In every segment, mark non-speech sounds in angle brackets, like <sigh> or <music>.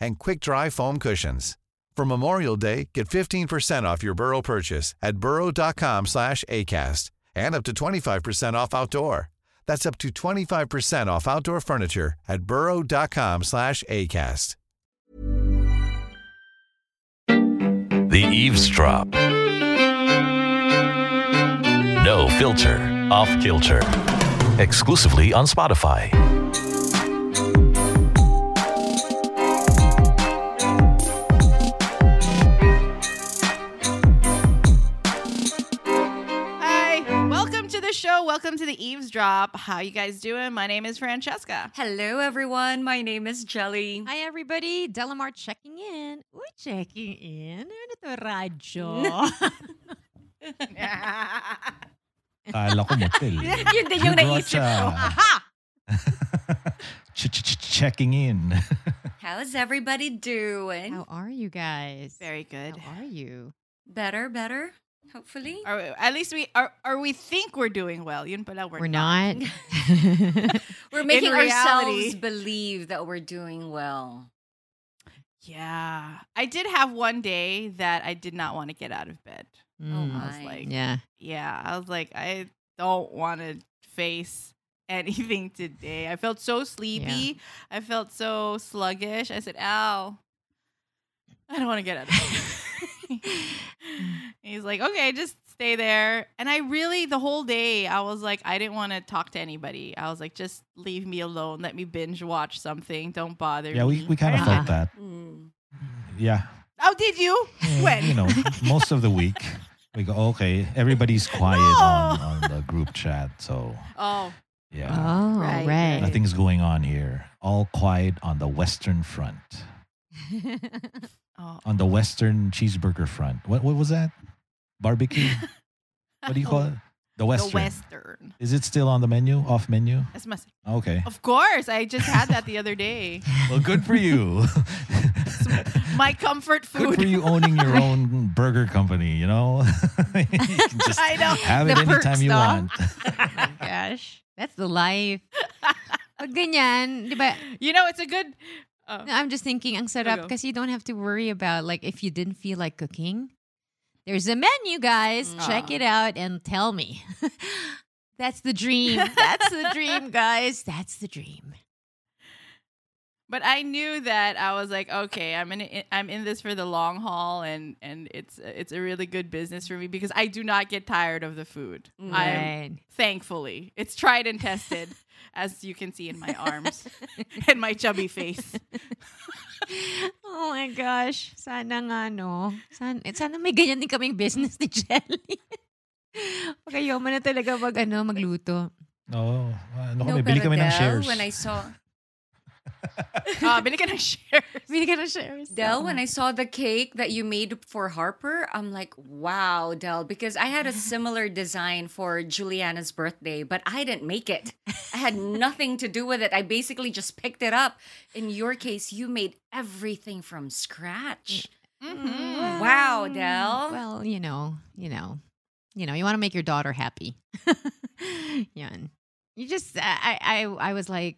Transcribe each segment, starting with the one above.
and quick-dry foam cushions. For Memorial Day, get 15% off your Burrow purchase at burrow.com slash ACAST and up to 25% off outdoor. That's up to 25% off outdoor furniture at burrow.com slash ACAST. The Eavesdrop. No filter, off kilter. Exclusively on Spotify. Eavesdrop. How you guys doing? My name is Francesca. Hello, everyone. My name is Jelly. Hi everybody, Delamar checking in. Uy, checking in. Ano to, radyo? <laughs> <laughs> Kala ko motel. Eh. <laughs> Yun din yung You brought naisip ko. Checking in. How's everybody doing? How are you guys? Very good. How are you? Better, better, hopefully. Are we- at least we are. Are we think we're doing well? Yun pala, we're, We're not. <laughs> <laughs> We're making ourselves believe that we're doing well. Yeah, I did have one day that I did not want to get out of bed. Oh, Mm, I was my. like, yeah. yeah, I was like, I don't want to face <laughs> anything today. I felt so sleepy. I felt so sluggish. I said, "Ow, I don't want to get out of bed. <laughs> He's like, okay, just stay there. And I really, the whole day, I was like, I didn't want to talk to anybody. I was like, just leave me alone. Let me binge watch something. Don't bother Yeah, me. we, we kind of felt that. Mm. Yeah. Oh, did you? Eh, When? You know, most of the week. We go, okay, everybody's <laughs> quiet on, on the group chat. So, Oh, yeah. Oh, Right, right. right. Nothing's going on here. All quiet on the Western front. <laughs> On the Western cheeseburger front. What, what was that? Barbecue? <laughs> What do you call it? The Western. The Western. Is it still on the menu? Off menu? That's my. Okay. Of course, I just had that the other day. <laughs> Well, good for you. My comfort food. good food. for you owning your <laughs> own burger company, you know? you can just I know. have it The perks, anytime you no? want. oh my gosh. That's the life. Pag ganyan, di ba? You know, it's a good. Oh. No, I'm just thinking, ang sarap because you don't have to worry about like if you didn't feel like cooking. There's a menu, guys. Mm. Check ah. it out and tell me. <laughs> That's the dream. <laughs> That's the dream, guys. That's the dream. But I knew that I was like, okay, I'm in. I'm in this for the long haul, and and it's it's a really good business for me because I do not get tired of the food. I'm thankfully it's tried and tested, as you can see in my <laughs> arms and my chubby face. Oh my gosh. Sana nga, no? Sana, sana may ganyan din kaming business ni Jelly. <laughs> Pagkayoman na talaga mag, ano, magluto. Oo. ano No, kami, bili kami ng shares. When I saw <laughs> Ah, bili ka ng shares. Bili ka ng shares. Del, when I saw the cake that you made for Harper, I'm like, wow, Del, because I had a <laughs> similar design for Juliana's birthday, but I didn't make it. I had nothing to do with it. I basically just picked it up. In your case, you made everything from scratch. Mhm. Wow, Del. Well, you know, you know, you know, you want to make your daughter happy. <laughs> Yan. You just, I, I, I was like,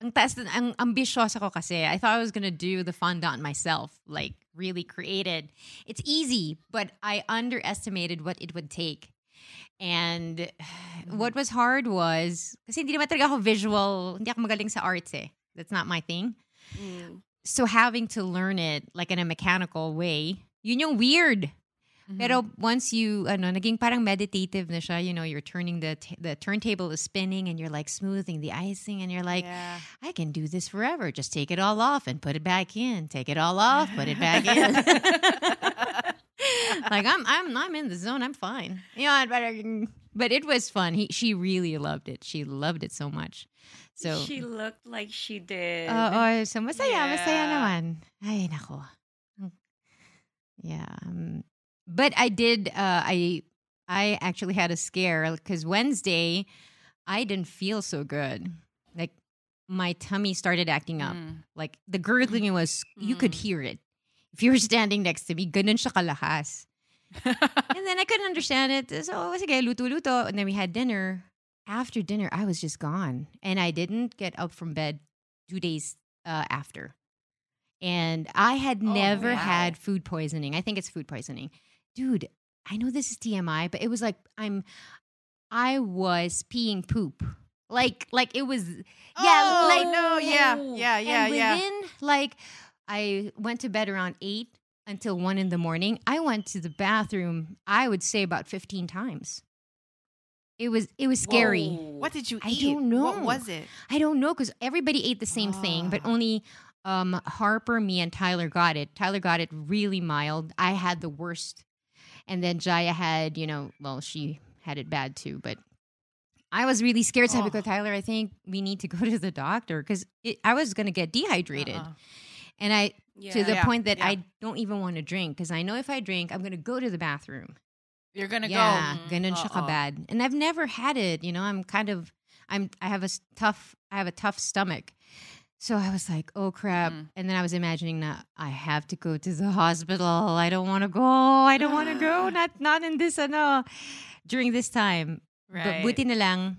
ang taas, ang ambisyosa ko kasi. I thought I was gonna do the fondant myself, like really created. It's easy, but I underestimated what it would take. And what was hard was, kasi hindi naman talaga ako visual, hindi ako magaling sa arts eh. That's not my thing. Mm. So having to learn it like in a mechanical way, yun yung weird. Mm-hmm. Pero once you, ano, naging parang meditative na siya, you know, you're turning the t- the turntable is spinning and you're like smoothing the icing and you're like, Yeah. I can do this forever. Just take it all off and put it back in. Take it all off, put it back in. <laughs> like I'm I'm I'm in the zone. I'm fine. You know, but, uh, but it was fun. He she really loved it. She loved it so much. So she looked like she did. Oo, so masaya, masaya Yeah. naman. Ay, nako. Hmm. Yeah. um, but I did, uh, I, I actually had a scare because Wednesday, I didn't feel so good. Like my tummy started acting up. Mm. Like the gurgling was, you could hear it. If you were standing next to me, ganun siya kalahas. <laughs> and then I couldn't understand it. So, sige, luto-luto. And then we had dinner. After dinner, I was just gone. And I didn't get up from bed two days uh, after. And I had Oh, never wow. had food poisoning. I think it's food poisoning. Dude, I know this is TMI, but it was like I'm I was peeing poop. Like like it was yeah, Oh, like no, yeah, yeah, yeah, and yeah. within like I went to bed around eight until one in the morning. I went to the bathroom, I would say about 15 times. It was it was scary. What did you I eat? don't know. What was it? I don't know because everybody ate the same thing, but Ah. only um, Harper, me, and Tyler got it. Tyler got it really mild. I had the worst, and then Jaya had, you know, well, she had it bad too, but. I was really scared. So I Oh. go, Tyler, I think we need to go <laughs> to the doctor because I was going to get dehydrated. Uh-uh. And I, to the Yeah. point that Yeah. I don't even want to drink because I know if I drink, I'm going to go to the bathroom. You're gonna Yeah, go. ganun siya Uh-uh. kabad. And I've never had it. You know, I'm kind of, I'm, I have a tough, I have a tough stomach. So I was like, oh crap. Mm. And then I was imagining that I have to go to the hospital. I don't want to go. I don't want to go. <gasps> Not, not in this, ano, during this time. Right. But buti na lang,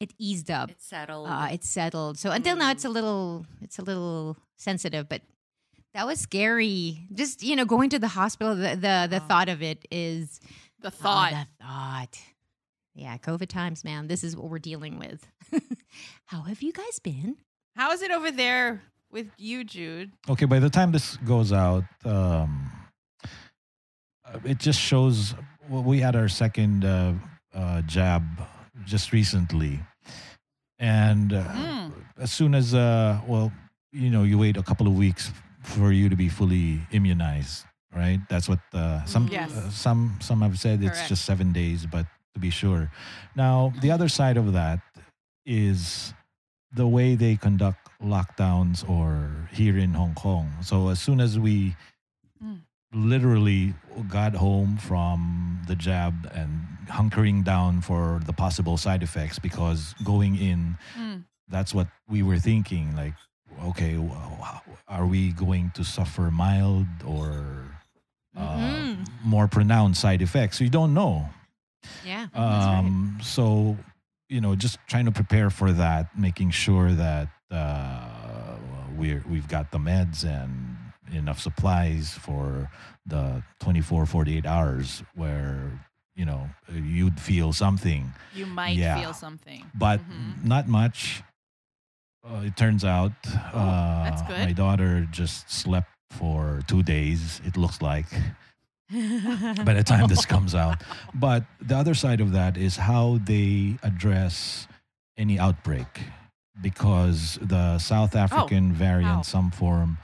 it eased up. It's settled. Uh, it's settled. So until now, it's a little, it's a little sensitive, but that was scary. Just you know, going to the hospital. The the, the Oh. thought of it is The oh, thought. the thought. Yeah, COVID times, man. This is what we're dealing with. <laughs> How have you guys been? How is it over there with you, Jude? Okay, by the time this goes out, um, it just shows well, we had our second uh, uh, jab just recently, and uh, Mm. as soon as uh, well, you know, you wait a couple of weeks for you to be fully immunized, right? That's what uh, some Yes. uh, some some have said. It's just seven days, but to be sure. Now, the other side of that is the way they conduct lockdowns or here in Hong Kong. So as soon as we Mm. literally got home from the jab and hunkering down for the possible side effects because going in Mm. that's what we were thinking like okay w- how- are we going to suffer mild or uh, Mhm. more pronounced side effects you don't know Yeah, that's right. um, so you know just trying to prepare for that making sure that uh, we're we've got the meds and enough supplies for the 24 48 hours where you know you'd feel something You might Yeah. feel something. but Mhm. not much uh, it turns out uh, Oh, that's good. my daughter just slept for two days it looks like by the time this comes out. But the other side of that is how they address any outbreak because the South oh. African variant, how? some form,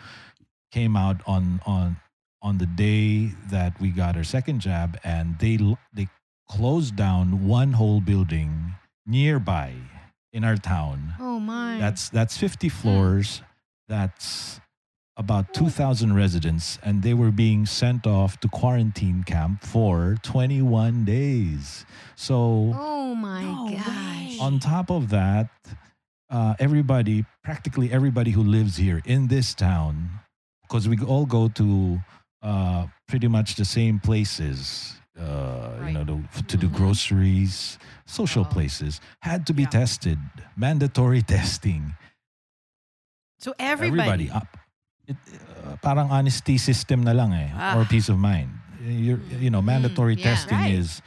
came out on on on the day that we got our second jab, and they they closed down one whole building nearby in our town. oh my. That's that's 50 floors. Hmm. That's about 2,000 residents, and they were being sent off to quarantine camp for 21 days. So oh my No gosh. on top of that, uh, everybody, practically everybody who lives here in this town, because we all go to uh, pretty much the same places, uh, you know, to, to do Mhm. groceries, social Oh. places, had to be Yeah. tested, mandatory <laughs> testing. So everybody. Everybody. Up. It, uh, parang honesty system na lang eh, Ah. or peace of mind. You're, you know, mandatory yeah. testing Right. is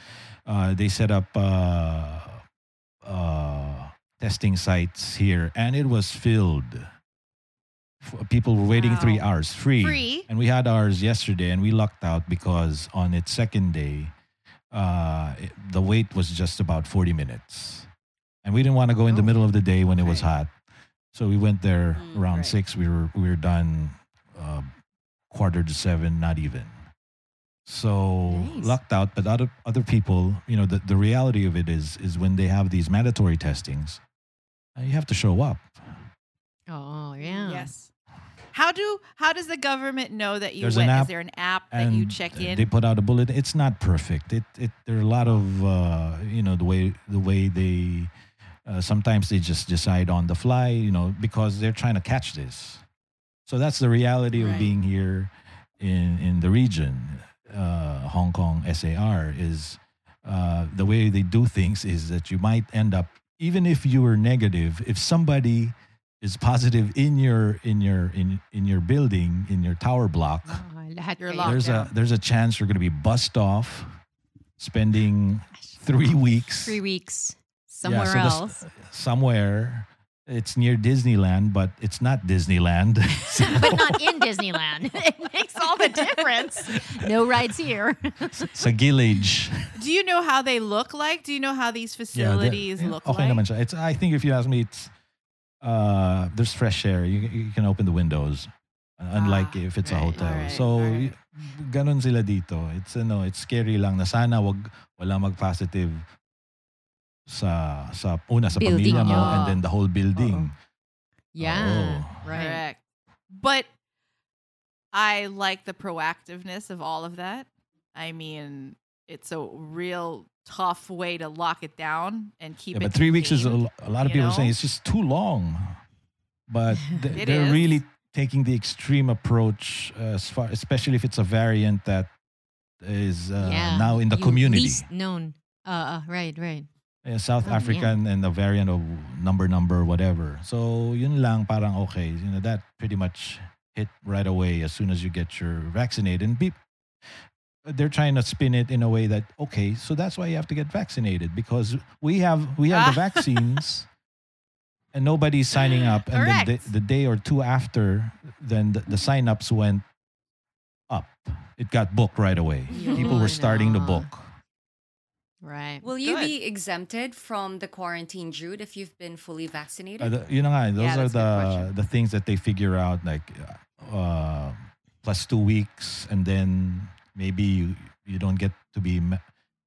uh, they set up uh, uh, testing sites here, and it was filled. F- People were waiting three hours free. Free? and we had ours yesterday, and we lucked out because on its second day, uh, it- the wait was just about forty minutes, and we didn't want to go in the Oh, middle of the day when it was hot. So we went there Mm, around right. six. We were we were done uh, quarter to seven, not even. So Nice. lucked out, but other other people, you know, the, the reality of it is is when they have these mandatory testings, uh, you have to show up. Oh, yeah. Yes. How do how does the government know that you There's went? an Is there an app that you check in? They put out a bullet. It's not perfect. It it there are a lot of uh, you know the way the way they uh, sometimes they just decide on the fly. You know because they're trying to catch this. So that's the reality of being here in in the region, uh, Hong Kong SAR is uh, the way they do things is that you might end up even if you were negative if somebody is positive in your in your in in your building in your tower block Oh, lahat You're kayo. locked there's a there's a chance you're going to be bussed off spending three weeks Three weeks Yeah, somewhere so this- else. somewhere it's near disneyland but it's not disneyland <laughs> but not in Disneyland. <laughs> it makes all the difference. No rides here. sa gillage Do you know how they look like? Do you know how these they're- facilities yeah, look okay like? naman. It's, i think if you ask me it's uh there's fresh air you, you can open the windows unlike Ah, if it's a hotel alright, so alright. y- ganun sila dito it's ano it's scary lang na sana wag wala mag positive sa sa una sa Building pamilya mo nyo. and then the whole building Yeah. Right. Correct. But I like the proactiveness of all of that. I mean, it's a real tough way to lock it down and keep Yeah, it. but three weeks is a, contained. lo- a lot of you people are saying it's just too long. But <laughs> th- It they're is. really taking the extreme approach, uh, as far, especially if it's a variant that is uh, yeah. now in the You community. Least known. Uh, uh, right, right. Uh, South Oh, yeah. African and the variant of number number whatever. So yun lang parang okay. You know that pretty much hit right away as soon as you get your vaccinated. And be, they're trying to spin it in a way that okay, so that's why you have to get vaccinated because we have we have the Ah. <laughs> vaccines. And nobody's signing up, and then the, Correct. the day or two after, then the, the sign-ups went up. It got booked right away. People were Yun, starting to ah. book. Right. Will you Good. be exempted from the quarantine, Jude, if you've been fully vaccinated? Uh, the, yun na nga, those Yeah, are that's a the the things that they figure out like uh, plus two weeks, and then maybe you, you don't get to be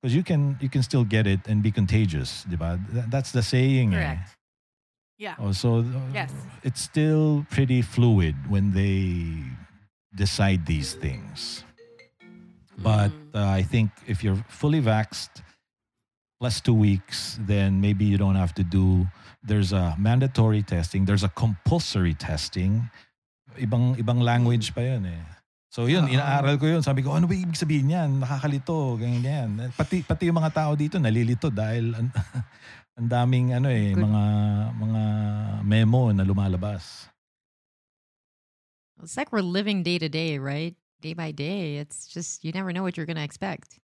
because you can you can still get it and be contagious, diba? Th- That's the saying. eh. Correct. Yeah. Oh, so uh, Yes. it's still pretty fluid when they decide these things. But Mm. uh, I think if you're fully vaxxed plus two weeks, then maybe you don't have to do. There's a mandatory testing. There's a compulsory testing. Ibang ibang language pa yun eh. So yun, Oo. inaaral ko yun. Sabi ko, ano ba ibig sabihin yan? Nakakalito, ganyan, ganyan. Pati, pati yung mga tao dito nalilito dahil ang, <laughs> ang daming ano eh, Good. mga, mga memo na lumalabas. It's like we're living day to day, right? Day by day. It's just you never know what you're going to expect.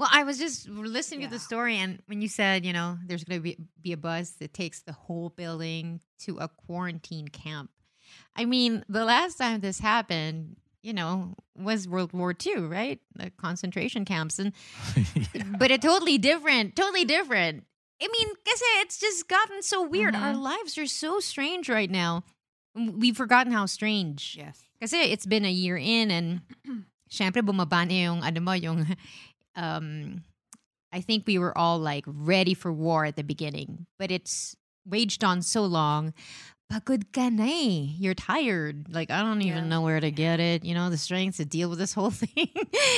Well, I was just listening to the story, and when you said, you know, there's going to be, be a bus that takes the whole building to a quarantine camp. I mean, the last time this happened, you know, was World War II, right? The concentration camps. And <laughs> but it totally different, totally different. I mean, kasi it's just gotten so weird. Our mm-hmm. lives are so strange right now. We've forgotten how strange. Yes. Kasi it's been a year in and <clears throat> syempre bumaba na yung ano mo yung um I think we were all like ready for war at the beginning, but it's waged on so long. Pagod ka na eh. You're tired. Like I don't even Yeah. know where to get it. You know the strength to deal with this whole <laughs> thing.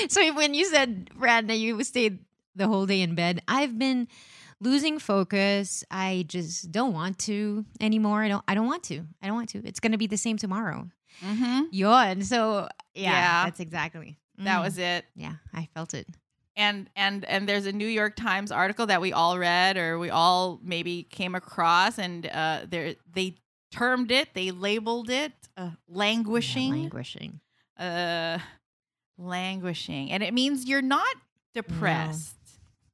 so when you said Brad that you stayed the whole day in bed, I've been losing focus. I just don't want to anymore. I don't. I don't want to. I don't want to. It's gonna be the same tomorrow. Mm-hmm. So yeah, Yeah. that's exactly. That Mm. was it. Yeah, I felt it. And and and there's a New York Times article that we all read or we all maybe came across, and uh, there they termed it, they labeled it uh, languishing. languishing. uh languishing and it means you're not depressed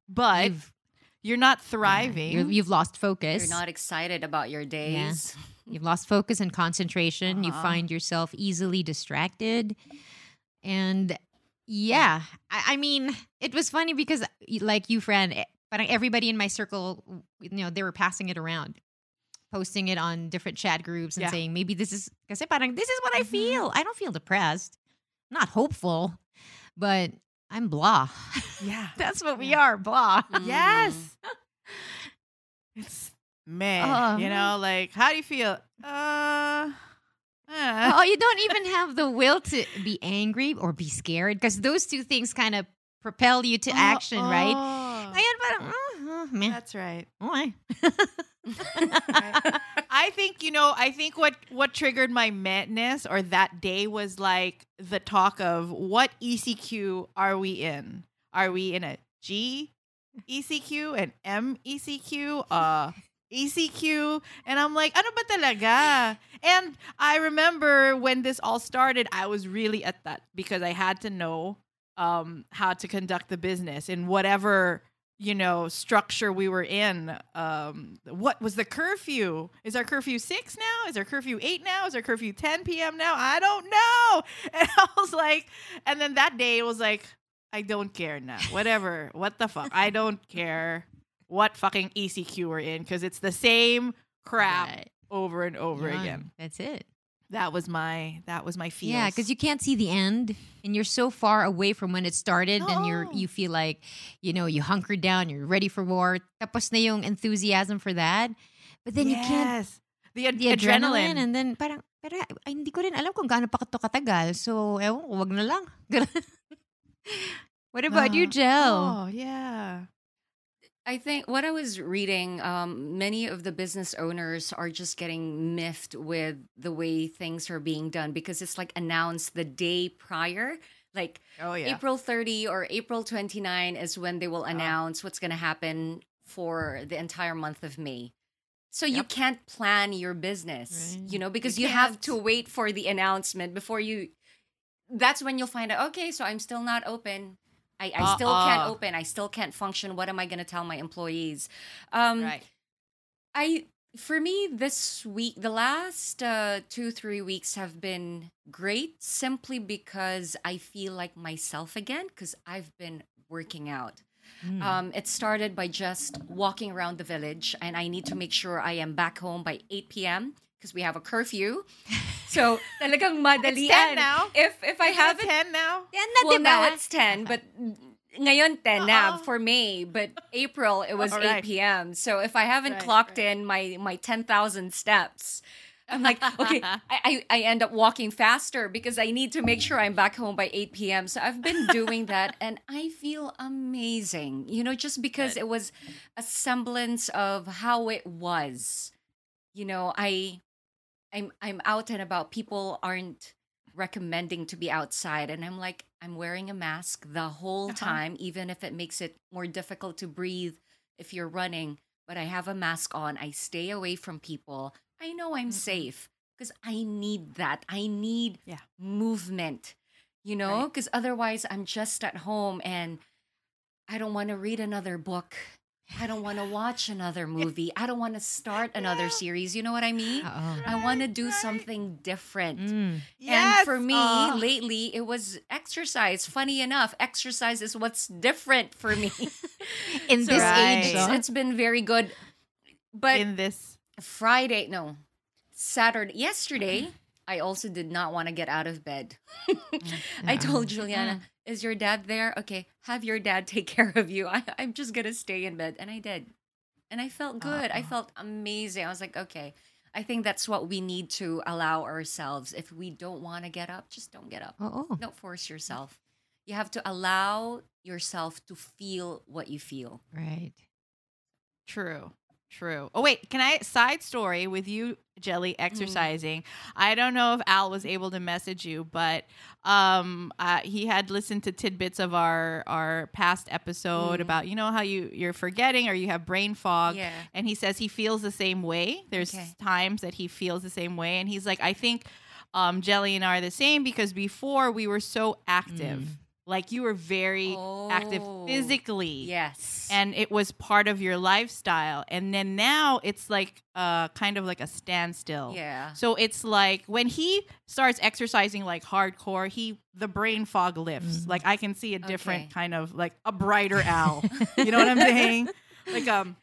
but You've- you're not yeah, thriving you're- you've lost focus. You're not excited about your days. You've lost focus and concentration. You Uh-huh. find yourself easily distracted. And yeah, I, I mean, it was funny because, like you, friend, but everybody in my circle, you know, they were passing it around, posting it on different chat groups and Yeah. saying, maybe this is, kasi parang, this is what I Mhm. feel. I don't feel depressed, not hopeful, but I'm blah. yeah <laughs> That's what we are, blah. yes Mm. it's meh Uh, you know like how do you feel uh uh. oh, you don't even have the will to be angry or be scared because those two things kind of propel you to action, right? Oh, Ngayon uh, uh, that's right. <laughs> I <laughs> think you know. I think what what triggered my madness or that day was like the talk of what ECQ are we in? Are we in a G ECQ and M ECQ? Uh ECQ and I'm like ano ba talaga? And I remember when this all started, I was really at that because I had to know um how to conduct the business in whatever you know structure we were in. Um what was the curfew? Is our curfew 6 now? Is our curfew 8 now? Is our curfew 10 p.m now? I don't know. <laughs> And i was like and then that day it was like i don't care now. Whatever. What the fuck? I don't care what fucking ecq we're in because it's the same crap Right. over and over Yun. again That's it. that was my that was my feels Yeah, because you can't see the end, and you're so far away from when it started, and you're you feel like you know you hunkered down, you're ready for war. Tapos na yung enthusiasm for that, but then you can't Yes. the, ad- the adrenaline adrenaline, and then parang pero ay, hindi ko rin alam kung gaano pa ito katagal. So ewan ko, wag na lang. <laughs> what about you, Uh, Jel? Oh, yeah. I think what I was reading, um, many of the business owners are just getting miffed with the way things are being done because it's like announced the day prior. Like Oh, yeah. April 30 or April 29 is when they will Uh-huh. announce what's going to happen for the entire month of May. So you can't plan your business, Right. you know, because You you, have to wait for the announcement before you. That's when you'll find out. Okay, so I'm still not open. I, I still can't Uh-uh. open. I still can't function. What am I going to tell my employees? Um, right. I for me this week, the last uh, two three weeks have been great simply because I feel like myself again because I've been working out. Mm. Um, it started by just walking around the village, and I need to make sure I am back home by 8 p.m. because we have a curfew. <laughs> So talagang madali It's 10 now. If if I Isn't it haven't 10 now. Yan na, well, diba? now it's 10, but ngayon 10 na Uh-uh. for May, but April it was All 8 right. p.m. So if I haven't Right, clocked right. in my my 10,000 steps, I'm like, <laughs> okay, I, I I end up walking faster because I need to make sure I'm back home by 8 p.m. So I've been doing that and I feel amazing. You know, just because it was a semblance of how it was. You know, I I'm I'm out and about. People aren't recommending to be outside and I'm like I'm wearing a mask the whole Uh-huh. time even if it makes it more difficult to breathe if you're running but I have a mask on I stay away from people I know I'm Mhm. safe because I need that I need Yeah. movement you know Right. because otherwise I'm just at home and I don't want to read another book I don't want to watch another movie I don't want to start another Yeah. series you know what I mean Oo. I want to do right. something different Mm. and for me, Oh. lately, it was exercise. Funny enough, exercise is what's different for me. <laughs> In So this Right. age, it's, it's been very good. But in this. Friday, no, Saturday, yesterday, I also did not want to get out of bed. <laughs> I told Juliana, is your dad there? Okay, have your dad <laughs> take care of you. I, I'm just going to stay in bed. And I did. And I felt good. I Uh-uh. felt amazing. I was like, okay, I think that's what we need to allow ourselves. If we don't want to get up, just don't get up. Oo. Don't force yourself. You have to allow yourself to feel what you feel. Right. True. True. Oh wait, can I side story with you, Jelly, exercising? I don't know if Al was able to message you, but um, uh, he had listened to tidbits of our our past episode about you know how you you're forgetting or you have brain fog, Yeah. and he says he feels the same way. There's Okay. times that he feels the same way, and he's like, I think um, Jelly and I are the same because before we were so active, like you were very active Oh. physically, Yes. and it was part of your lifestyle and then now it's like uh kind of like a standstill yeah. so it's like when he starts exercising like hardcore he the brain fog lifts like i can see a different Okay. kind of like a brighter Al <laughs> you know what i'm saying like um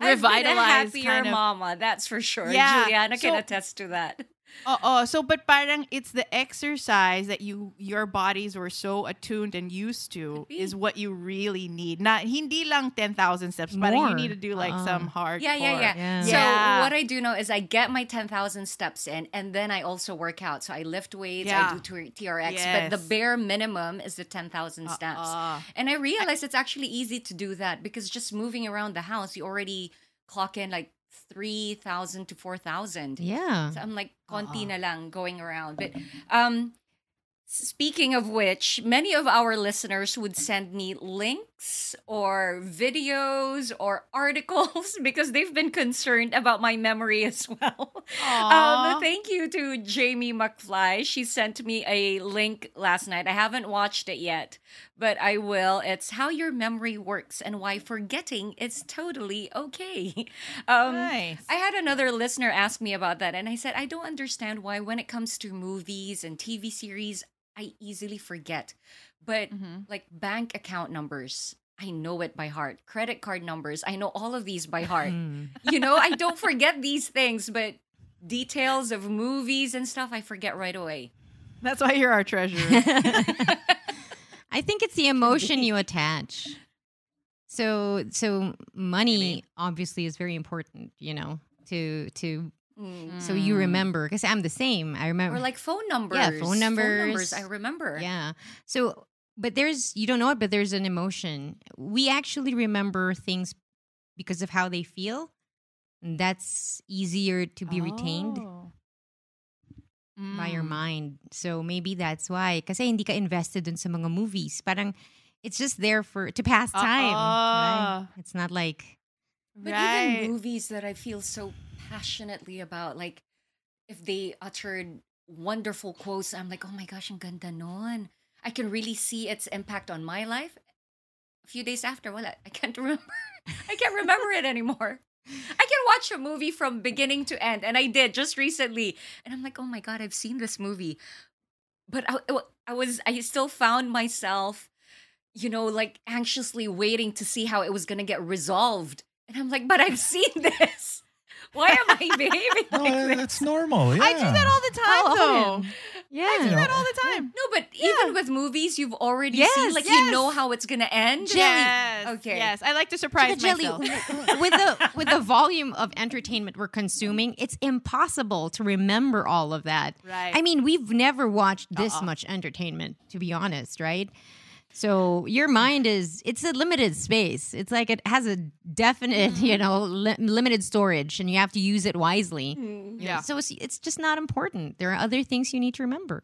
I've been a revitalized happier kind of mama, that's for sure. Yeah, Juliana can so- attest to that. Oh, oh, so but parang it's the exercise that you your bodies were so attuned and used to is what you really need. Not hindi lang 10,000 steps, but you need to do like Uh-uh. some hard Yeah, yeah, yeah, Yeah. So Yeah. what I do know is I get my 10,000 steps in and then I also work out. So I lift weights, Yeah. I do T- TRX, but the bare minimum is the 10,000 uh-uh. steps. Uh-uh. And I realize it's actually easy to do that because just moving around the house, you already clock in like 3,000 to 4,000. Yeah. So I'm like, konti Uh-uh. na lang going around. But um, speaking of which, many of our listeners would send me links or videos or articles <laughs> because they've been concerned about my memory as well. <laughs> Um, thank you to Jamie McFly. She sent me a link last night. I haven't watched it yet, but I will. It's how your memory works and why forgetting is totally okay. <laughs> Um, Nice. I had another listener ask me about that, and I said, I don't understand why, when it comes to movies and TV series, I easily forget. But Mhm. like bank account numbers, I know it by heart. Credit card numbers, I know all of these by heart. Mm. <laughs> you know, I don't forget these things, but details of movies and stuff, I forget right away. That's why you're our treasurer. <laughs> I think it's the emotion you attach. So so money obviously is very important, you know, to to Mm. so you remember because I'm the same. I remember Or like phone numbers. Yeah, phone numbers. I remember. Yeah. So, but there's, you don't know it, but there's an emotion. We actually remember things because of how they feel. And that's easier to be retained Oh. by your Mm. mind. So maybe that's why. Kasi hindi ka invested dun sa mga movies. Parang, it's just there for, to pass time. Right? It's not like, But Right. even movies that I feel so passionately about, like if they uttered wonderful quotes, I'm like, oh my gosh, ang ganda nun. I can really see its impact on my life. A few days after, well, I can't <laughs> remember. I can't remember it anymore. I can watch a movie from beginning to end, and I did just recently. And I'm like, oh my god, I've seen this movie, but I, I was, I still found myself, you know, like anxiously waiting to see how it was gonna get resolved. And I'm like, but I've <laughs> seen this. Why am I behaving No, like this? it's normal. Yeah. I do that all the time, How though. Often? yeah. I do that all the time. No, but even with movies, you've already seen, Yes, like, you know how it's gonna end. Yes. Okay. Yes. I like to surprise Jelly, myself. <laughs> with the with the volume of entertainment we're consuming, it's impossible to remember all of that. Right. I mean, we've never watched this Uh-uh. much entertainment, to be honest, right? So your mind is it's a limited space. It's like it has a definite, Mm-hmm. you know, li- limited storage, and you have to use it wisely. Mm. Yeah. So it's it's just not important. There are other things you need to remember.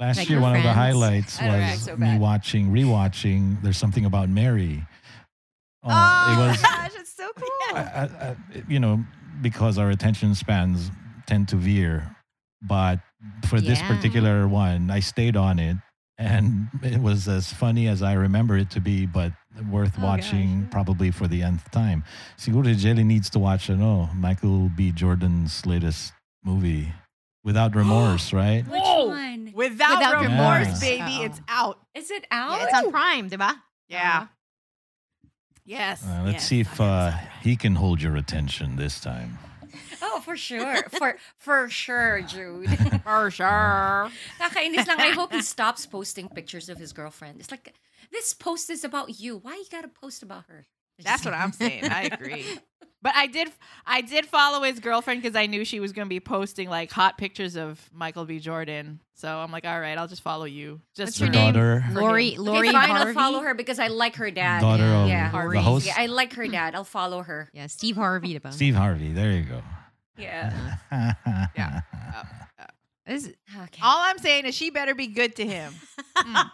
Last Like year, your one of the highlights I don't act was so me watching, rewatching. There's something about Mary. Oh, it was, gosh, it's so cool. I, I, I- you know, because our attention spans tend to veer. But for this particular one, I stayed on it, and it was as funny as I remember it to be, but worth Oh, watching gosh. probably for the nth time. Siguro Jelly needs to watch, ano, Michael B. Jordan's latest movie, Without <gasps> Remorse, right? Which Whoa. one? Without, Without remorse, remorse. baby, Uh-oh. it's out. Is it out? Yeah, it's on Prime, diba? Yeah. Yes. Uh, let's yes. see if uh, he can hold your attention this time. Oh, for sure. For for sure, Jude. <laughs> For sure. Nakainis lang. I <laughs> hope he stops posting pictures of his girlfriend. It's like, this post is about you. Why you gotta post about her? That's what I'm saying. I <laughs> agree. But I did I did follow his girlfriend because I knew she was gonna be posting like hot pictures of Michael B. Jordan. So I'm like, all right, I'll just follow you. Just What's The your name? daughter, Lori, Lori okay, fine, Harvey. I'll follow her because I like her dad. daughter of yeah. the host, Yeah, I like her dad. I'll follow her. Yeah, Steve Harvey, diba? Steve Harvey. There you go. Yeah. Yeah. <laughs> Uh, uh, uh. Is- Okay. All I'm saying is she better be good to him. Hmm.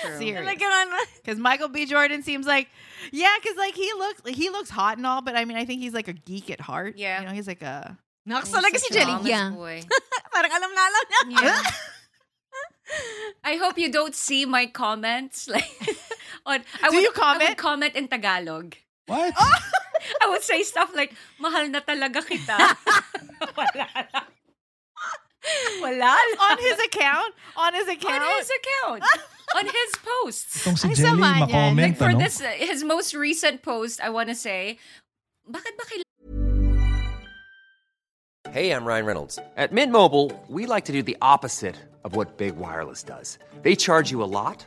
True. Serious. Because Michael B. Jordan seems like, yeah, because like he looks he looks hot and all, but I mean I think he's like a geek at heart. Yeah. you know he's like a Naks He's si a Jelly. Yeah. boy. Parang alam na alam niya. Yeah. I hope you don't see my comments. Like <laughs> on I Do would, you I comment? would comment in Tagalog. What? <laughs> I would say stuff like, mahal na talaga kita. <laughs> Wala lang. Wala lang. on his account on his account. On his account. on his posts. Itong si Ay, Jelly, sama makomment, Like for ano? this, uh, his most recent post, I want to say, bakit ba kailangan Hey, I'm Ryan Reynolds. At Mint Mobile, we like to do the opposite of what Big Wireless does. They charge you a lot,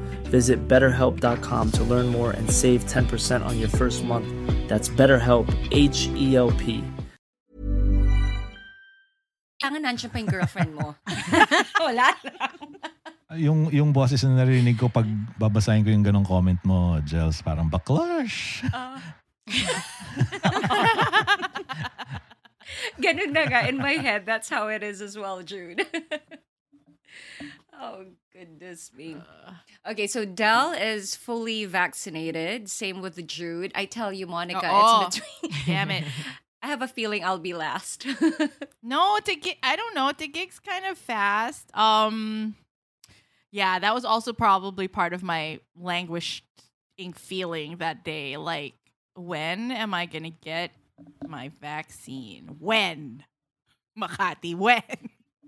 Visit betterhelp.com to learn more and save 10% on your first month. That's BetterHelp, H E L P. Kailangan nandiyan pa yung girlfriend mo. <laughs> Wala lang. Yung, yung boses na narinig ko pag babasahin ko yung ganong comment mo, Jels, parang baklash. Ah. <laughs> Ganun na nga in my head. That's how it is as well, Jude. <laughs> oh, goodness me. Okay, so Del is fully vaccinated. Same with Jude. I tell you, Monica, Oh, it's between. <laughs> damn it. I have a feeling I'll be last. <laughs> No, to get I don't know. The gig's kind of fast. Um, yeah, that was also probably part of my languishing feeling that day. Like, when am I gonna get my vaccine? When, Makati? When?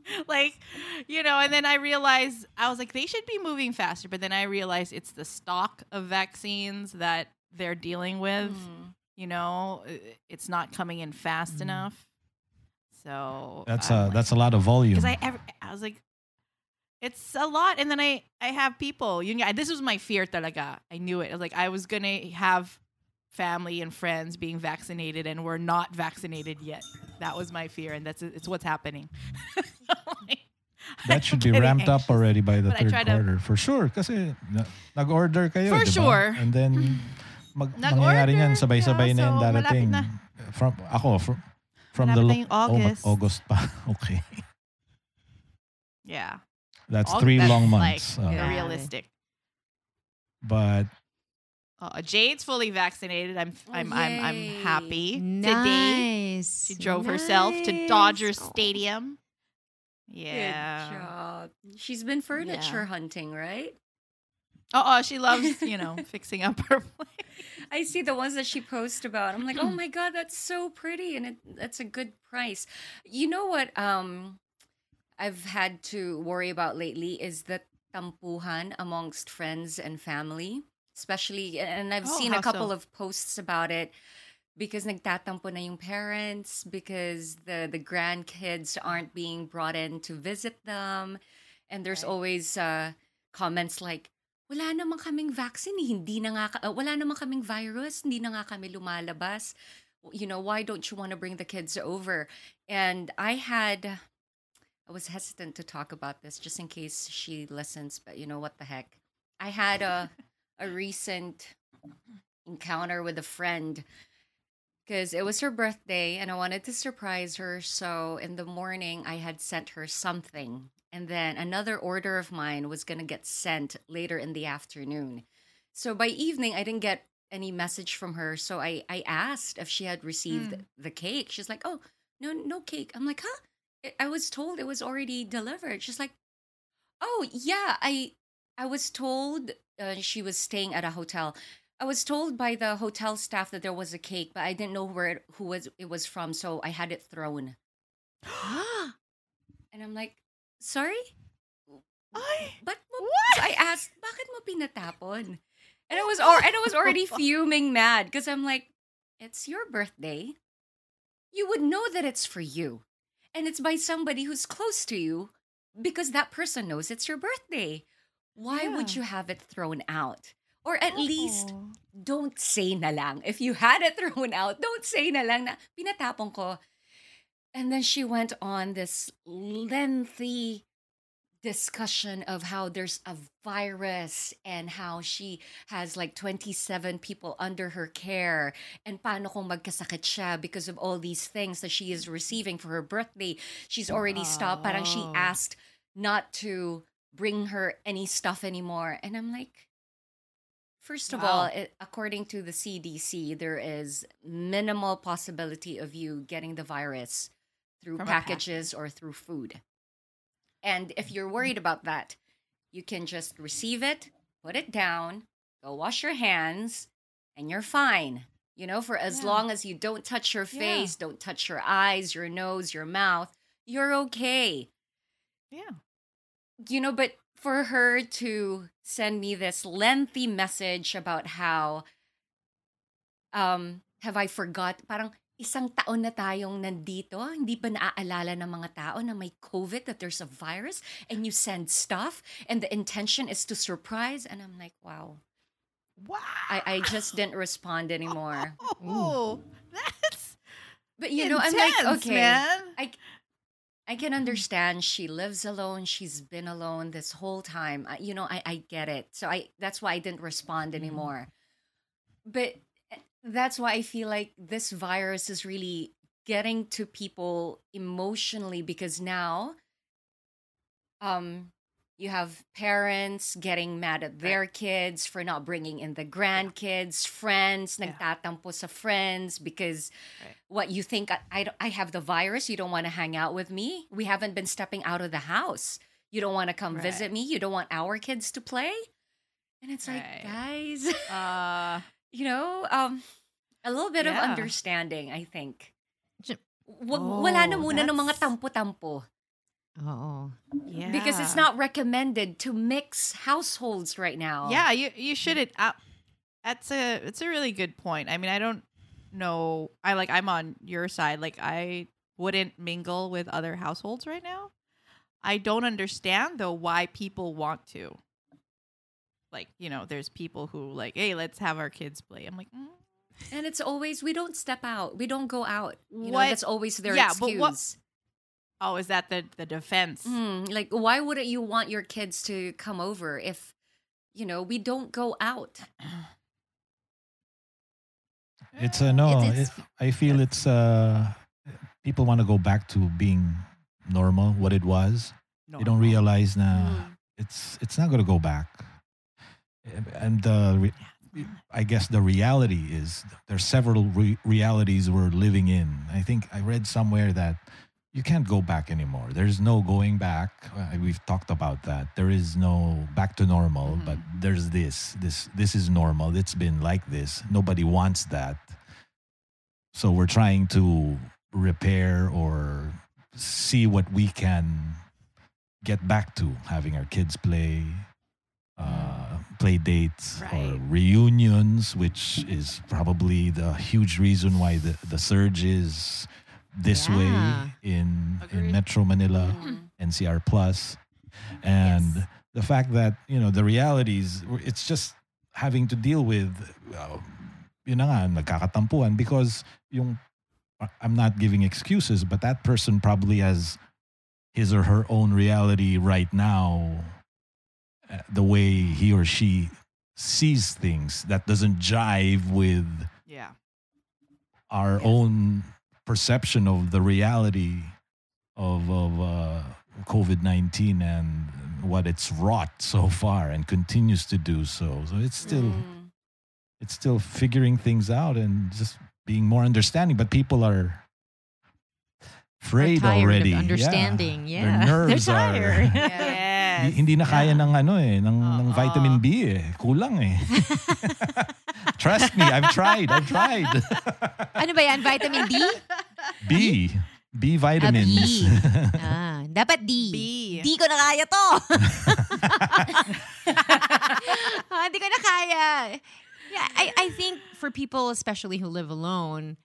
<laughs> like, you know. And then I realized I was like, they should be moving faster. But then I realized it's the stock of vaccines that they're dealing with. Mm-hmm. You know, it's not coming in fast mm-hmm. enough. So That's I'm a, like- that's a lot of volume. because I ever, I was like, it's a lot, and then I I have people. You know, this was my fear talaga. I got. I knew it. I was like, I was gonna have family and friends being vaccinated, and we're not vaccinated yet. That was my fear, and that's it's what's happening. <laughs> Like, <laughs> that should be I'm getting ramped up already by the But I third try to- quarter. For sure. Kasi na, nag-order kayo, For di ba? sure. And then, <laughs> mag, Nag-order, mangyayari niyan, sabay-sabay yeah, na yan so darating. malapit From, ako, from, from the... Malapit na lo- yung oh, August. August pa. <laughs> Okay. yeah, That's All- three that's long like months. the Uh, Yeah. realistic. But Uh, Jade's fully vaccinated. I'm I'm I'm I'm yay. happy today. Nice. She drove herself to Dodger Nice. Stadium. Good Yeah. job. She's been furniture hunting, right? Oh, oh, she loves, <laughs> you know, fixing up her place. I see the ones that she posts about. I'm like, oh my god, that's so pretty, and it that's a good price. You know what? Um, I've had to worry about lately is the tampuhan amongst friends and family, especially. And I've Oh, seen a couple so? of posts about it because nagtatampo na yung parents because the the grandkids aren't being brought in to visit them, and there's Right. always uh, comments like wala naman kaming vaccine, hindi na nga, uh, wala naman kaming virus, hindi na nga kami lumalabas. You know, why don't you want to bring the kids over? And I had, I was hesitant to talk about this just in case she listens, but you know what the heck. I had a, a <laughs> recent encounter with a friend because it was her birthday and I wanted to surprise her. So in the morning, I had sent her something. And then another order of mine was going to get sent later in the afternoon. So by evening, I didn't get any message from her. So I, I asked if she had received Mm. the cake. She's like, oh, no, no cake. I'm like, huh? I- I was told it was already delivered. She's like, oh, yeah, I, I was told uh, she was staying at a hotel. I was told by the hotel staff that there was a cake, but I didn't know where it, who was it was from, so I had it thrown. <gasps> and I'm like, sorry, Ay, but What? I asked, bakit mo pinatapon? And I was <laughs> or and I was already fuming mad because I'm like, it's your birthday. You would know that it's for you, and it's by somebody who's close to you because that person knows it's your birthday. Why would you have it thrown out? Or at least oh. don't say na lang. If you had it <laughs> thrown out, don't say na lang na pinatapon ko. And then she went on this lengthy discussion of how there's a virus and how she has like 27 people under her care and paano kung magkasakit siya because of all these things that she is receiving for her birthday. She's already stopped. Parang she Oh. asked not to bring her any stuff anymore. And I'm like, First of all, it, according to the CDC, there is minimal possibility of you getting the virus through From a pack- packages or through food. And if you're worried about that, you can just receive it, put it down, go wash your hands, and you're fine. You know, for as Yeah. long as you don't touch your Yeah. face, don't touch your eyes, your nose, your mouth, you're okay Yeah. you know, but for her to send me this lengthy message about how um have I forgot parang isang taon na tayong nandito, hindi pa naaalala ng mga tao na may COVID, that there's a virus, and you send stuff, and the intention is to surprise. And I'm like, wow. Wow. I, I just didn't respond anymore. <laughs> Oh, that's But you know, I'm like, okay. man. I I can understand she lives alone. She's been alone this whole time. I, you know, I I get it. So I that's why I didn't respond anymore. But eh, that's why I feel like this virus is really getting to people emotionally because now um you have parents getting mad at their kids for not bringing in the grandkids, friends Yeah. nagtatampo sa friends because Right. what you think I, I I have the virus, you don't want to hang out with me. We haven't been stepping out of the house. You don't want to come visit me. You don't want our kids to play. And it's like, guys, Uh, <laughs> you know, um, a little bit of understanding, I think. Ju- Wag, wala na Oh, muna ng mga that's- tampo-tampo. Oo. yeah. Because it's not recommended to mix households right now. Yeah, you you shouldn't. Uh, that's a it's a really good point. I mean, I don't know. I like I'm on your side. Like I wouldn't mingle with other households right now. I don't understand though why people want to. Like you know, there's people who like, hey, let's have our kids play. I'm like, mm, And it's always, we don't step out. We don't go out. You know, What- that's always their Yeah, but excuse. what- oh, is that the the defense? Mm, like, why wouldn't you want your kids to come over if, you know, we don't go out? It's uh, no. It's- it, I feel it's uh, people want to go back to being normal, what it was. No, They don't realize now Mm. it's it's not going to go back. And the re- I guess the reality is there's several re- realities we're living in. I think I read somewhere that you can't go back anymore. There's no going back. Uh, We've talked about that. There is no back to normal, but there's this. This this is normal. It's been like this. Nobody wants that. So we're trying to repair or see what we can get back to having our kids play uh, play dates or reunions, which is probably the huge reason why the, the surge is this Yeah. way in in Metro Manila, Mm. NCR Plus, and Yes. the fact that you know the realities it's just having to deal with uh, yun na nga nagkakatampuan because yung I'm not giving excuses but that person probably has his or her own reality right now uh, the way he or she sees things that doesn't jive with Yeah. our own perception of the reality of of uh, COVID nineteen and what it's wrought so far and continues to do so. So it's still Mm. it's still figuring things out and just being more understanding. But people are afraid tired already. Yeah. understanding. Yeah. <laughs> Their nerves They're are. tired. <laughs> Yes. Hi- Hindi na kaya ng ano eh, ng, ng Oo. vitamin B eh. Kulang eh. <laughs> Trust me, I've tried. I've tried. <laughs> ano ba yan? Vitamin D? B. B Ah, vitamins. B. <laughs> ah, dapat D. B. D ko na kaya to. Ah, Hindi ko na kaya. Yeah, I, I think for people, especially who live alone,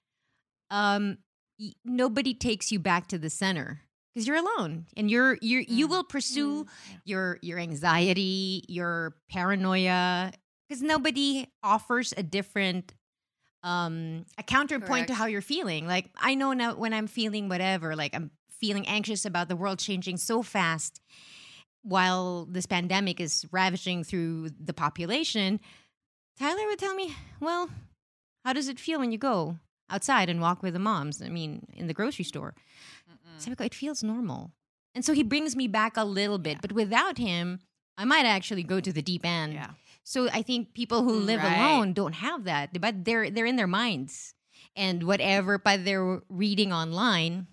um, y- nobody takes you back to the center because you're alone and you're you're you will pursue your your anxiety, your paranoia because nobody offers a different um a counterpoint to how you're feeling. Like I know now when I'm feeling whatever, like I'm feeling anxious about the world changing so fast while this pandemic is ravaging through the population, Tyler would tell me, "Well, how does it feel when you go outside and walk with the moms? I mean, in the grocery store." Sabi ko, it feels normal. And so he brings me back a little bit, but without him, I might actually go to the deep end. Yeah. So I think people who live Right. alone don't have that, but they're they're in their minds, and whatever but they're reading online,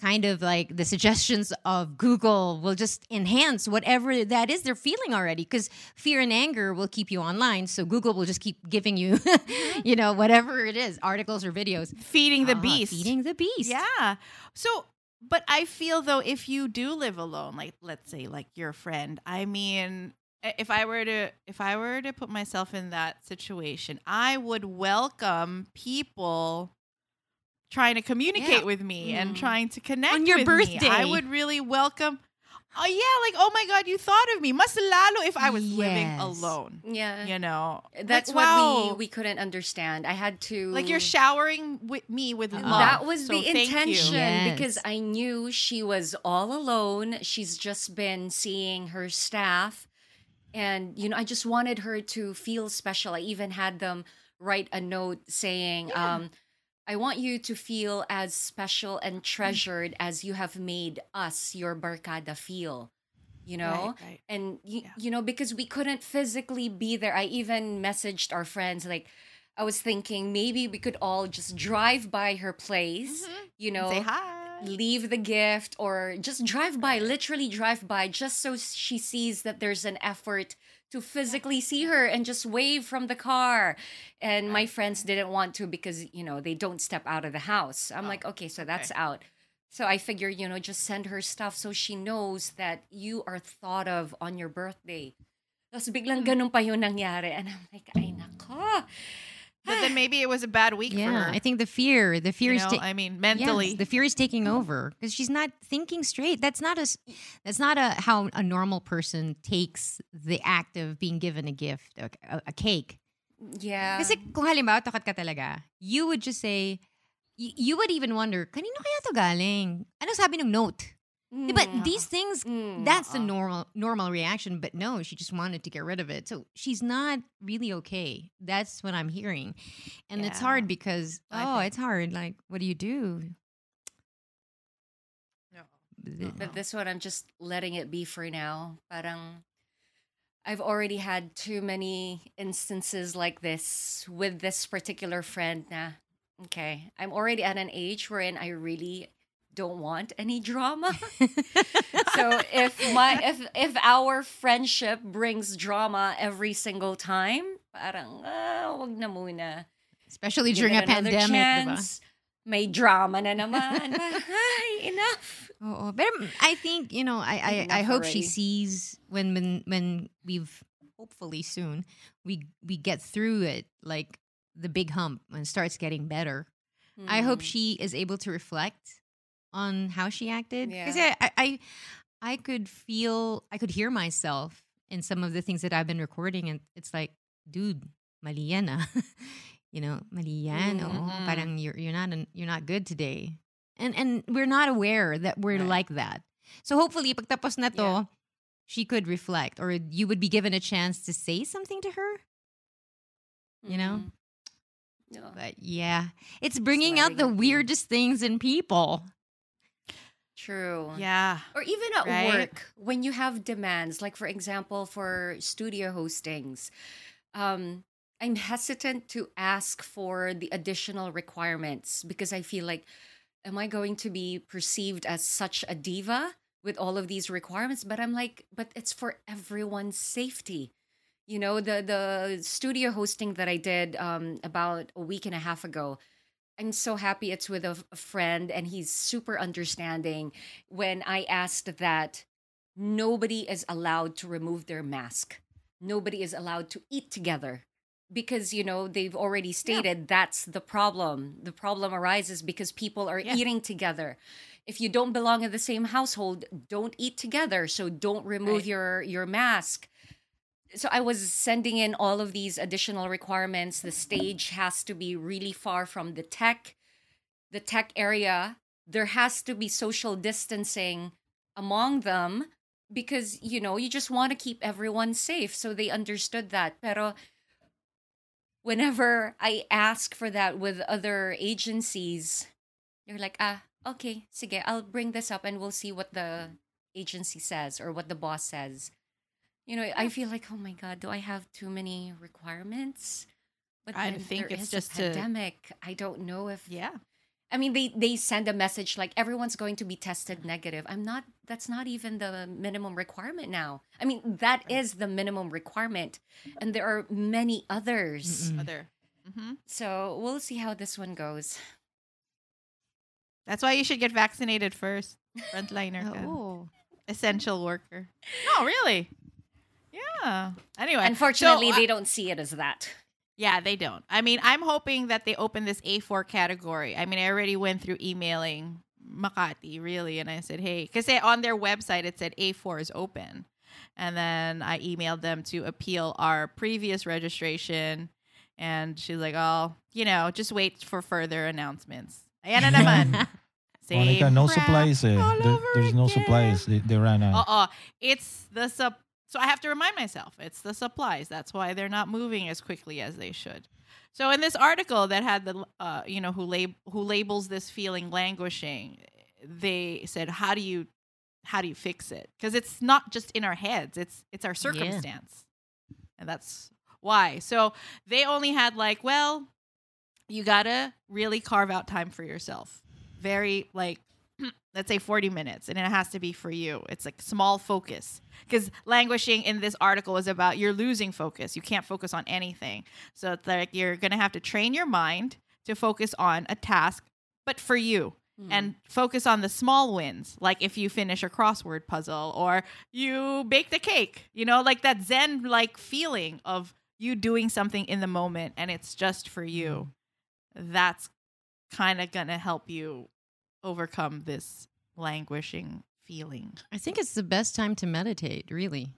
kind of like the suggestions of Google will just enhance whatever that is they're feeling already. Because fear and anger will keep you online, so Google will just keep giving you, <laughs> you know, whatever it is, articles or videos. Feeding the Ah, beast. feeding the beast. Yeah. So, but I feel though, if you do live alone, like let's say, like your friend, I mean, if I were to, if I were to put myself in that situation, I would welcome people trying to communicate Yeah. with me and Mm. trying to connect On your with me. I would really welcome. Oh yeah, like oh my god, you thought of me. Mas lalo if I was living alone. Yeah. You know, That's Like, what wow. we we couldn't understand. I had to like you're showering with me with love. That was So the intention Yes. because I knew she was all alone. She's just been seeing her staff. And, you know, I just wanted her to feel special. I even had them write a note saying, um, I want you to feel as special and treasured as you have made us, your barkada, feel. You know? Right, right. and you, Yeah. you know because we couldn't physically be there i even messaged our friends like i was thinking maybe we could all just drive by her place you know Mm-hmm. Say hi. leave the gift or just drive by literally drive by just so she sees that there's an effort to physically see her and just wave from the car and my friends didn't want to because you know they don't step out of the house i'm oh, like okay so that's out so I figure, you know, just send her stuff so she knows that you are thought of on your birthday. Tapos biglang hmm. ganun pa yung nangyari. And I'm like, ay nako. But then <sighs> maybe it was a bad week for Yeah, her. I think the fear, the fear you is know, ta- I mean, Yes, mentally. the fear is taking over because she's not thinking straight. That's not a s- that's not a how a normal person takes the act of being given a gift, a, a, a cake. Yeah. Kasi kung halimbawa takot ka talaga, you would just say y- you would even wonder, kanino kaya to galing? Ano sabi ng note? Di ba, Mm. these things, Mm. that's the normal normal reaction. But no, she just wanted to get rid of it. So she's not really okay. That's what I'm hearing, and it's hard because I oh, think- it's hard. Like, what do you do? The- But this one, I'm just letting it be for now. Parang, I've already had too many instances like this with this particular friend. Na, okay, I'm already at an age wherein I really don't want any drama. <laughs> so if my if if our friendship brings drama every single time, parang ah, wag na muna. Especially Give during a pandemic, diba? May drama na naman. <laughs> Ay, enough. Oo. Pero I think, you know, I I, I hope she sees when when when we've hopefully soon we we get through it like the big hump and starts getting better. I hope Mm. she is able to reflect on how she acted. Yeah. Because I, I I could feel, I could hear myself in some of the things that I've been recording, and it's like, dude, Maliana, <laughs> you know, mali yan, oh, Mhm. parang you're you're not an, you're not good today, and and we're not aware that we're Right. like that. So hopefully, pagtapos na to, Yeah. she could reflect, or you would be given a chance to say something to her. You know, Mhm. No. but yeah, it's bringing out the weirdest things in people. True. Yeah. Or even at Right? work, when you have demands, like for example, for studio hostings, um, I'm hesitant to ask for the additional requirements because I feel like, am I going to be perceived as such a diva with all of these requirements? But I'm like, but it's for everyone's safety. You know, the the studio hosting that I did um, about a week and a half ago. I'm so happy it's with a, a friend and he's super understanding when I asked that nobody is allowed to remove their mask. Nobody is allowed to eat together because you know they've already stated that's the problem. The problem arises because people are Yeah. eating together. If you don't belong in the same household, don't eat together. So don't remove Right. your your mask so I was sending in all of these additional requirements. The stage has to be really far from the tech, the tech area. There has to be social distancing among them because you know you just want to keep everyone safe. So they understood that. Pero whenever I ask for that with other agencies, they're like, ah, okay, sige, I'll bring this up and we'll see what the agency says or what the boss says. You know, I feel like, oh my god, do I have too many requirements? But I think it's just a to- pandemic. I don't know if Yeah. I mean, they they send a message like everyone's going to be tested negative. I'm not. That's not even the minimum requirement now. I mean, that is the minimum requirement, and there are many others. Other. hmm So we'll see how this one goes. That's why you should get vaccinated first. Frontliner. <laughs> ka. Oh, Essential worker. No, really. Yeah. Anyway. Unfortunately, so, uh, they don't see it as that. Yeah, they don't. I mean, I'm hoping that they open this A4 category. I mean, I already went through emailing Makati, really, and I said, hey, because on their website it said A4 is open. And then I emailed them to appeal our previous registration. And she's like, oh, you know, just wait for further announcements. Ayan na naman. <laughs> Same Monica, no crap supplies eh. all There- over there's no supplies. They, they ran out. Uh-uh. It's the sup. So I have to remind myself, it's the supplies. That's why they're not moving as quickly as they should. So in this article that had the, uh, you know, who lab- who labels this feeling languishing, they said, how do you, how do you fix it? Because it's not just in our heads. It's it's our circumstance, and that's why. So they only had like, well, you gotta really carve out time for yourself. Very like <clears throat> let's say 40 minutes and it has to be for you. It's like small focus. Because languishing in this article is about you're losing focus. You can't focus on anything. So it's like you're gonna have to train your mind to focus on a task but for you. Hmm. And focus on the small wins like if you finish a crossword puzzle or you bake the cake you know like that zen like feeling of you doing something in the moment and it's just for you. Hmm. That's kind of gonna help you overcome this languishing feeling I think it's the best time to meditate. Really,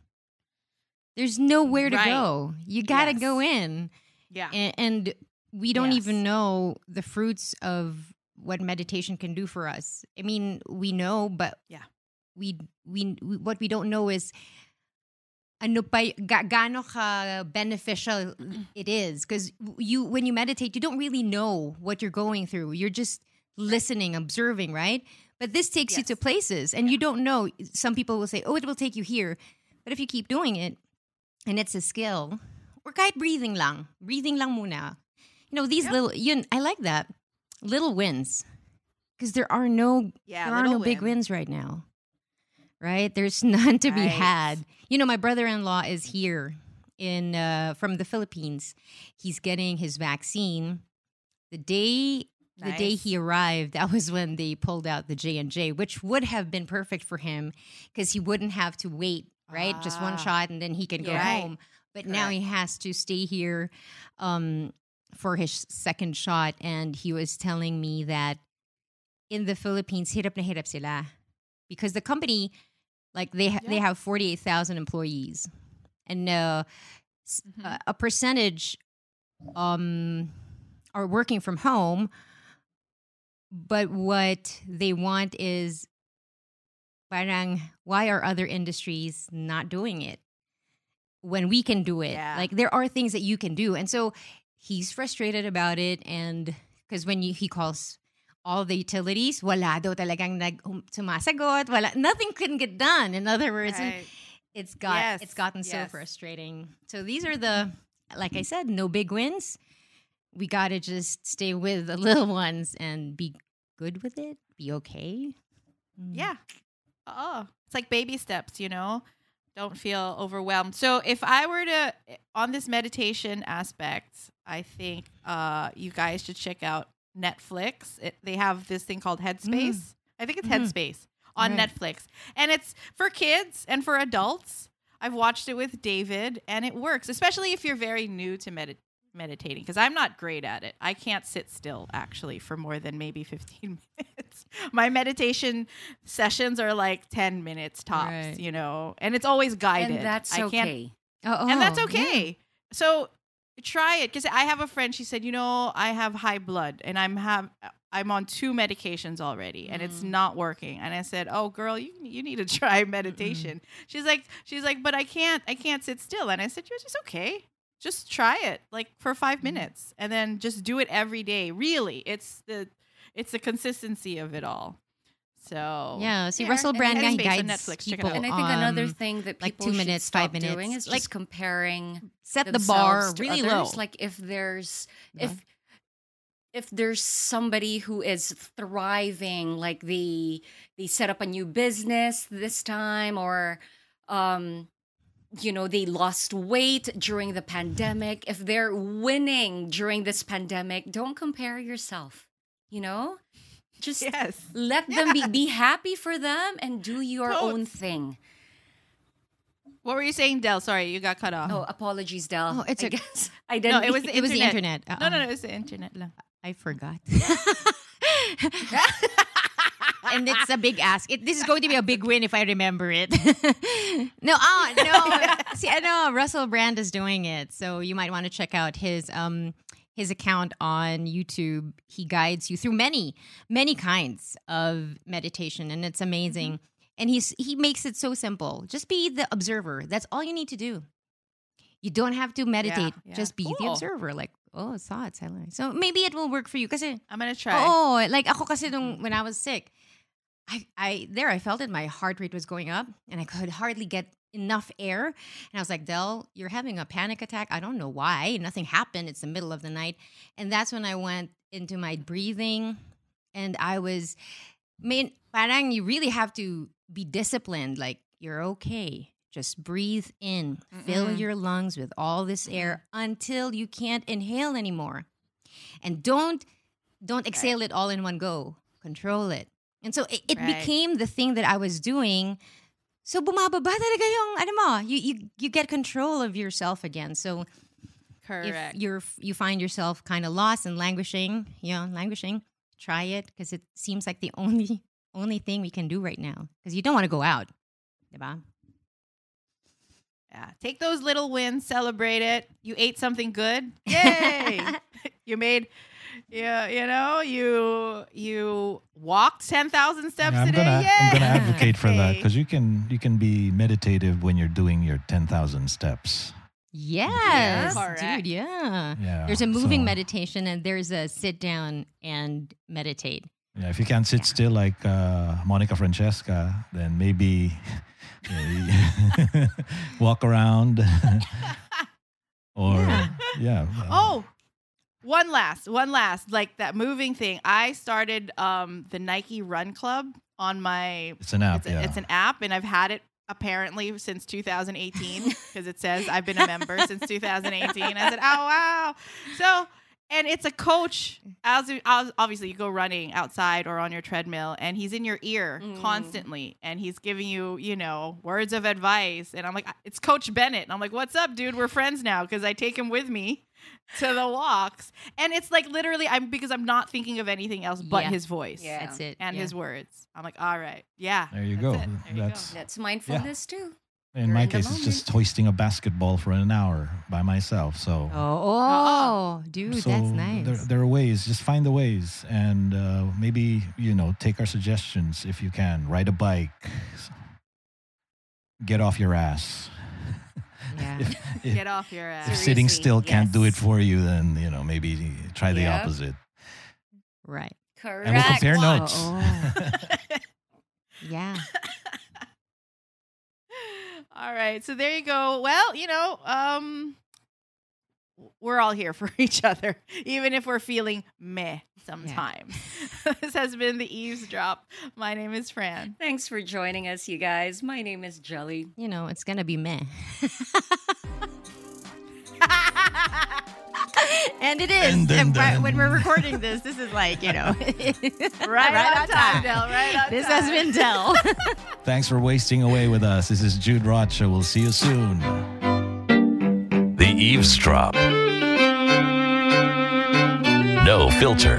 there's nowhere to Right. go. You got to Yes. go in, yeah and, and we don't Yes. even know the fruits of what meditation can do for us. I mean, we know, but Yeah. we we, we what we don't know is ano pa ga, gaano ka beneficial mm. it is because you when you meditate you don't really know what you're going through you're just listening observing right? But this takes you to places and you don't know. Some people will say oh it will take you here. But if you keep doing it and it's a skill or kahit breathing lang breathing lang muna. You know these little yun I like that. Little wins. Because there are no Yeah, there are no little big wins. right now right? There's <laughs> none to be had. You know my brother-in-law is here in uh from the philippines. He's getting his vaccine. The day the day he arrived that was when they pulled out the j&j which would have been perfect for him because he wouldn't have to wait right just one Ah. shot and then he can go Right. home but now he has to stay here um for his second shot and he was telling me that in the Philippines hirap na hirap sila because the company Like they ha- they have forty eight thousand employees, and uh, Mm-hmm. a- a percentage um are working from home. But what they want is, parang, why are other industries not doing it when we can do it? Yeah. Like there are things that you can do, and so he's frustrated about it, and because when you, he calls all the utilities, wala daw talagang nag um, sumasagot, wala nothing can get done. In other words, Right. it's got Yes, it's gotten so frustrating. So these are the like I said, no big wins. We got to just stay with the <laughs> little ones and be good with it. Be okay. Mm. Yeah. Oh, it's like baby steps, you know? Don't feel overwhelmed. So if I were to on this meditation aspect, I think uh you guys should check out Netflix. It, they have this thing called Headspace. I think it's Mhm. Headspace on Right. Netflix. And it's for kids and for adults. I've watched it with David and it works, especially if you're very new to medit meditating because I'm not great at it. I can't sit still actually for more than maybe 15 <laughs> minutes. My meditation sessions are like 10 minutes tops, Right. you know, and it's always guided. And that's okay. Oh, and that's oh, okay. So try it because I have a friend. She said, you know, I have high blood and I'm have I'm on two medications already and it's not working. And I said, oh girl, you you need to <laughs> try meditation. She's like she's like, but I can't I can't sit still. And I said, you're just okay. Just try it like for five minutes and then just do it every day. Really, it's the it's the consistency of it all. So Yeah, see, yeah, Russell and Brand guy Headspace on guides Netflix. Check it people out. And I think another um, thing that like people two minutes, stop five minutes, doing is like just comparing set the bar really others. low. Like if there's Yeah. if if there's somebody who is thriving, like they they set up a new business this time, or um, you know they lost weight during the pandemic. If they're winning during this pandemic, don't compare yourself. You know, just Yes. let them be be happy for them and do your Totes. own thing. What were you saying, Del? Sorry, you got cut off. Oh, apologies, Del. Oh, it's I a- guess <laughs> I no, didn't. it was the <laughs> it was the internet. internet. No, no, no, it was the internet. I forgot. <laughs> and it's a big ask. It, this is going to be a big win if I remember it. <laughs> no, oh no. <laughs> See, I know Russell Brand is doing it, so you might want to check out his um his account on YouTube. He guides you through many many kinds of meditation, and it's amazing. Mm-hmm. And he's he makes it so simple. Just be the observer. That's all you need to do. You don't have to meditate. yeah. Just be the observer. Like, oh, thoughts. So maybe it will work for you. Kasi eh, I'm gonna try. Oh, like ako kasi nung mm-hmm. when I was sick, I I there I felt it. My heart rate was going up, and I could hardly get enough air. And I was like, Del, you're having a panic attack. I don't know why. Nothing happened. It's the middle of the night, and that's when I went into my breathing, and I was, mean, parang you really have to be disciplined. Like you're okay. Just breathe in, fill Mm-mm. your lungs with all this air until you can't inhale anymore. And don't don't exhale it all in one go. Control it. And so it, it Right. became the thing that I was doing. So bumababa talaga yung ano mo, you you you get control of yourself again. So Correct. if you're you find yourself kind of lost and languishing, you know, languishing, try it because it seems like the <laughs> only only thing we can do right now because you don't want to go out. Diba? Yeah. Take those little wins, celebrate it. You ate something good. <laughs> Yay. <laughs> you made yeah, you know, you you walked 10,000 steps Yeah, I'm today. gonna I'm gonna advocate for that <laughs> because you can you can be meditative when you're doing your ten thousand steps. Yes, Correct. dude. Yeah. Yeah, There's a moving so- meditation and there's a sit down and meditate. Yeah, if you can't sit still like uh, Monica Francesca, then maybe <laughs> uh, <laughs> walk around or yeah. uh, Oh, one last, one last, like that moving thing. I started um the Nike Run Club on my. It's an app, It's, a- yeah. it's an app, and I've had it apparently since 2018 because <laughs> it says I've been a member since 2018. I said, oh wow. So and it's a coach. As, as obviously, you go running outside or on your treadmill, and he's in your ear Mm. constantly, and he's giving you, you know, words of advice. And I'm like, it's Coach Bennett. And I'm like, what's up, dude? We're friends now because I take him with me <laughs> to the walks, and it's like literally, I'm because I'm not thinking of anything else but Yeah. his voice Yeah. That's it. and yeah. his words. I'm like, all right, yeah. There you that's go. it. There you go. That's That's mindfulness too. in You're my in case, it's just hoisting a basketball for an hour by myself. So. Oh, oh, dude, so that's nice. There, there are ways. Just find the ways, and uh, maybe you know, take our suggestions if you can. Ride a bike. Get off your ass. Yeah. If, <laughs> if, Get off your ass. if sitting Seriously, still can't do it for you, then you know maybe try the Yeah. opposite. right. Correct. And we'll compare notes. oh. Yeah. <laughs> all right, so there you go. Well, you know, um, we're all here <laughs> for each other, even if we're feeling meh sometimes. <laughs> this has been the eavesdrop. My name is Fran. Thanks for joining us, you guys. My name is Jelly. You know, it's gonna be meh. <laughs> and it is. Dun, dun, And right- dun. when we're recording this, this is like, you know, <laughs> Right, on time, Del. Right on This time. has been Del. Thanks for wasting away with us. This is Jude Rocha. We'll see you soon. The Eavesdrop. No filter,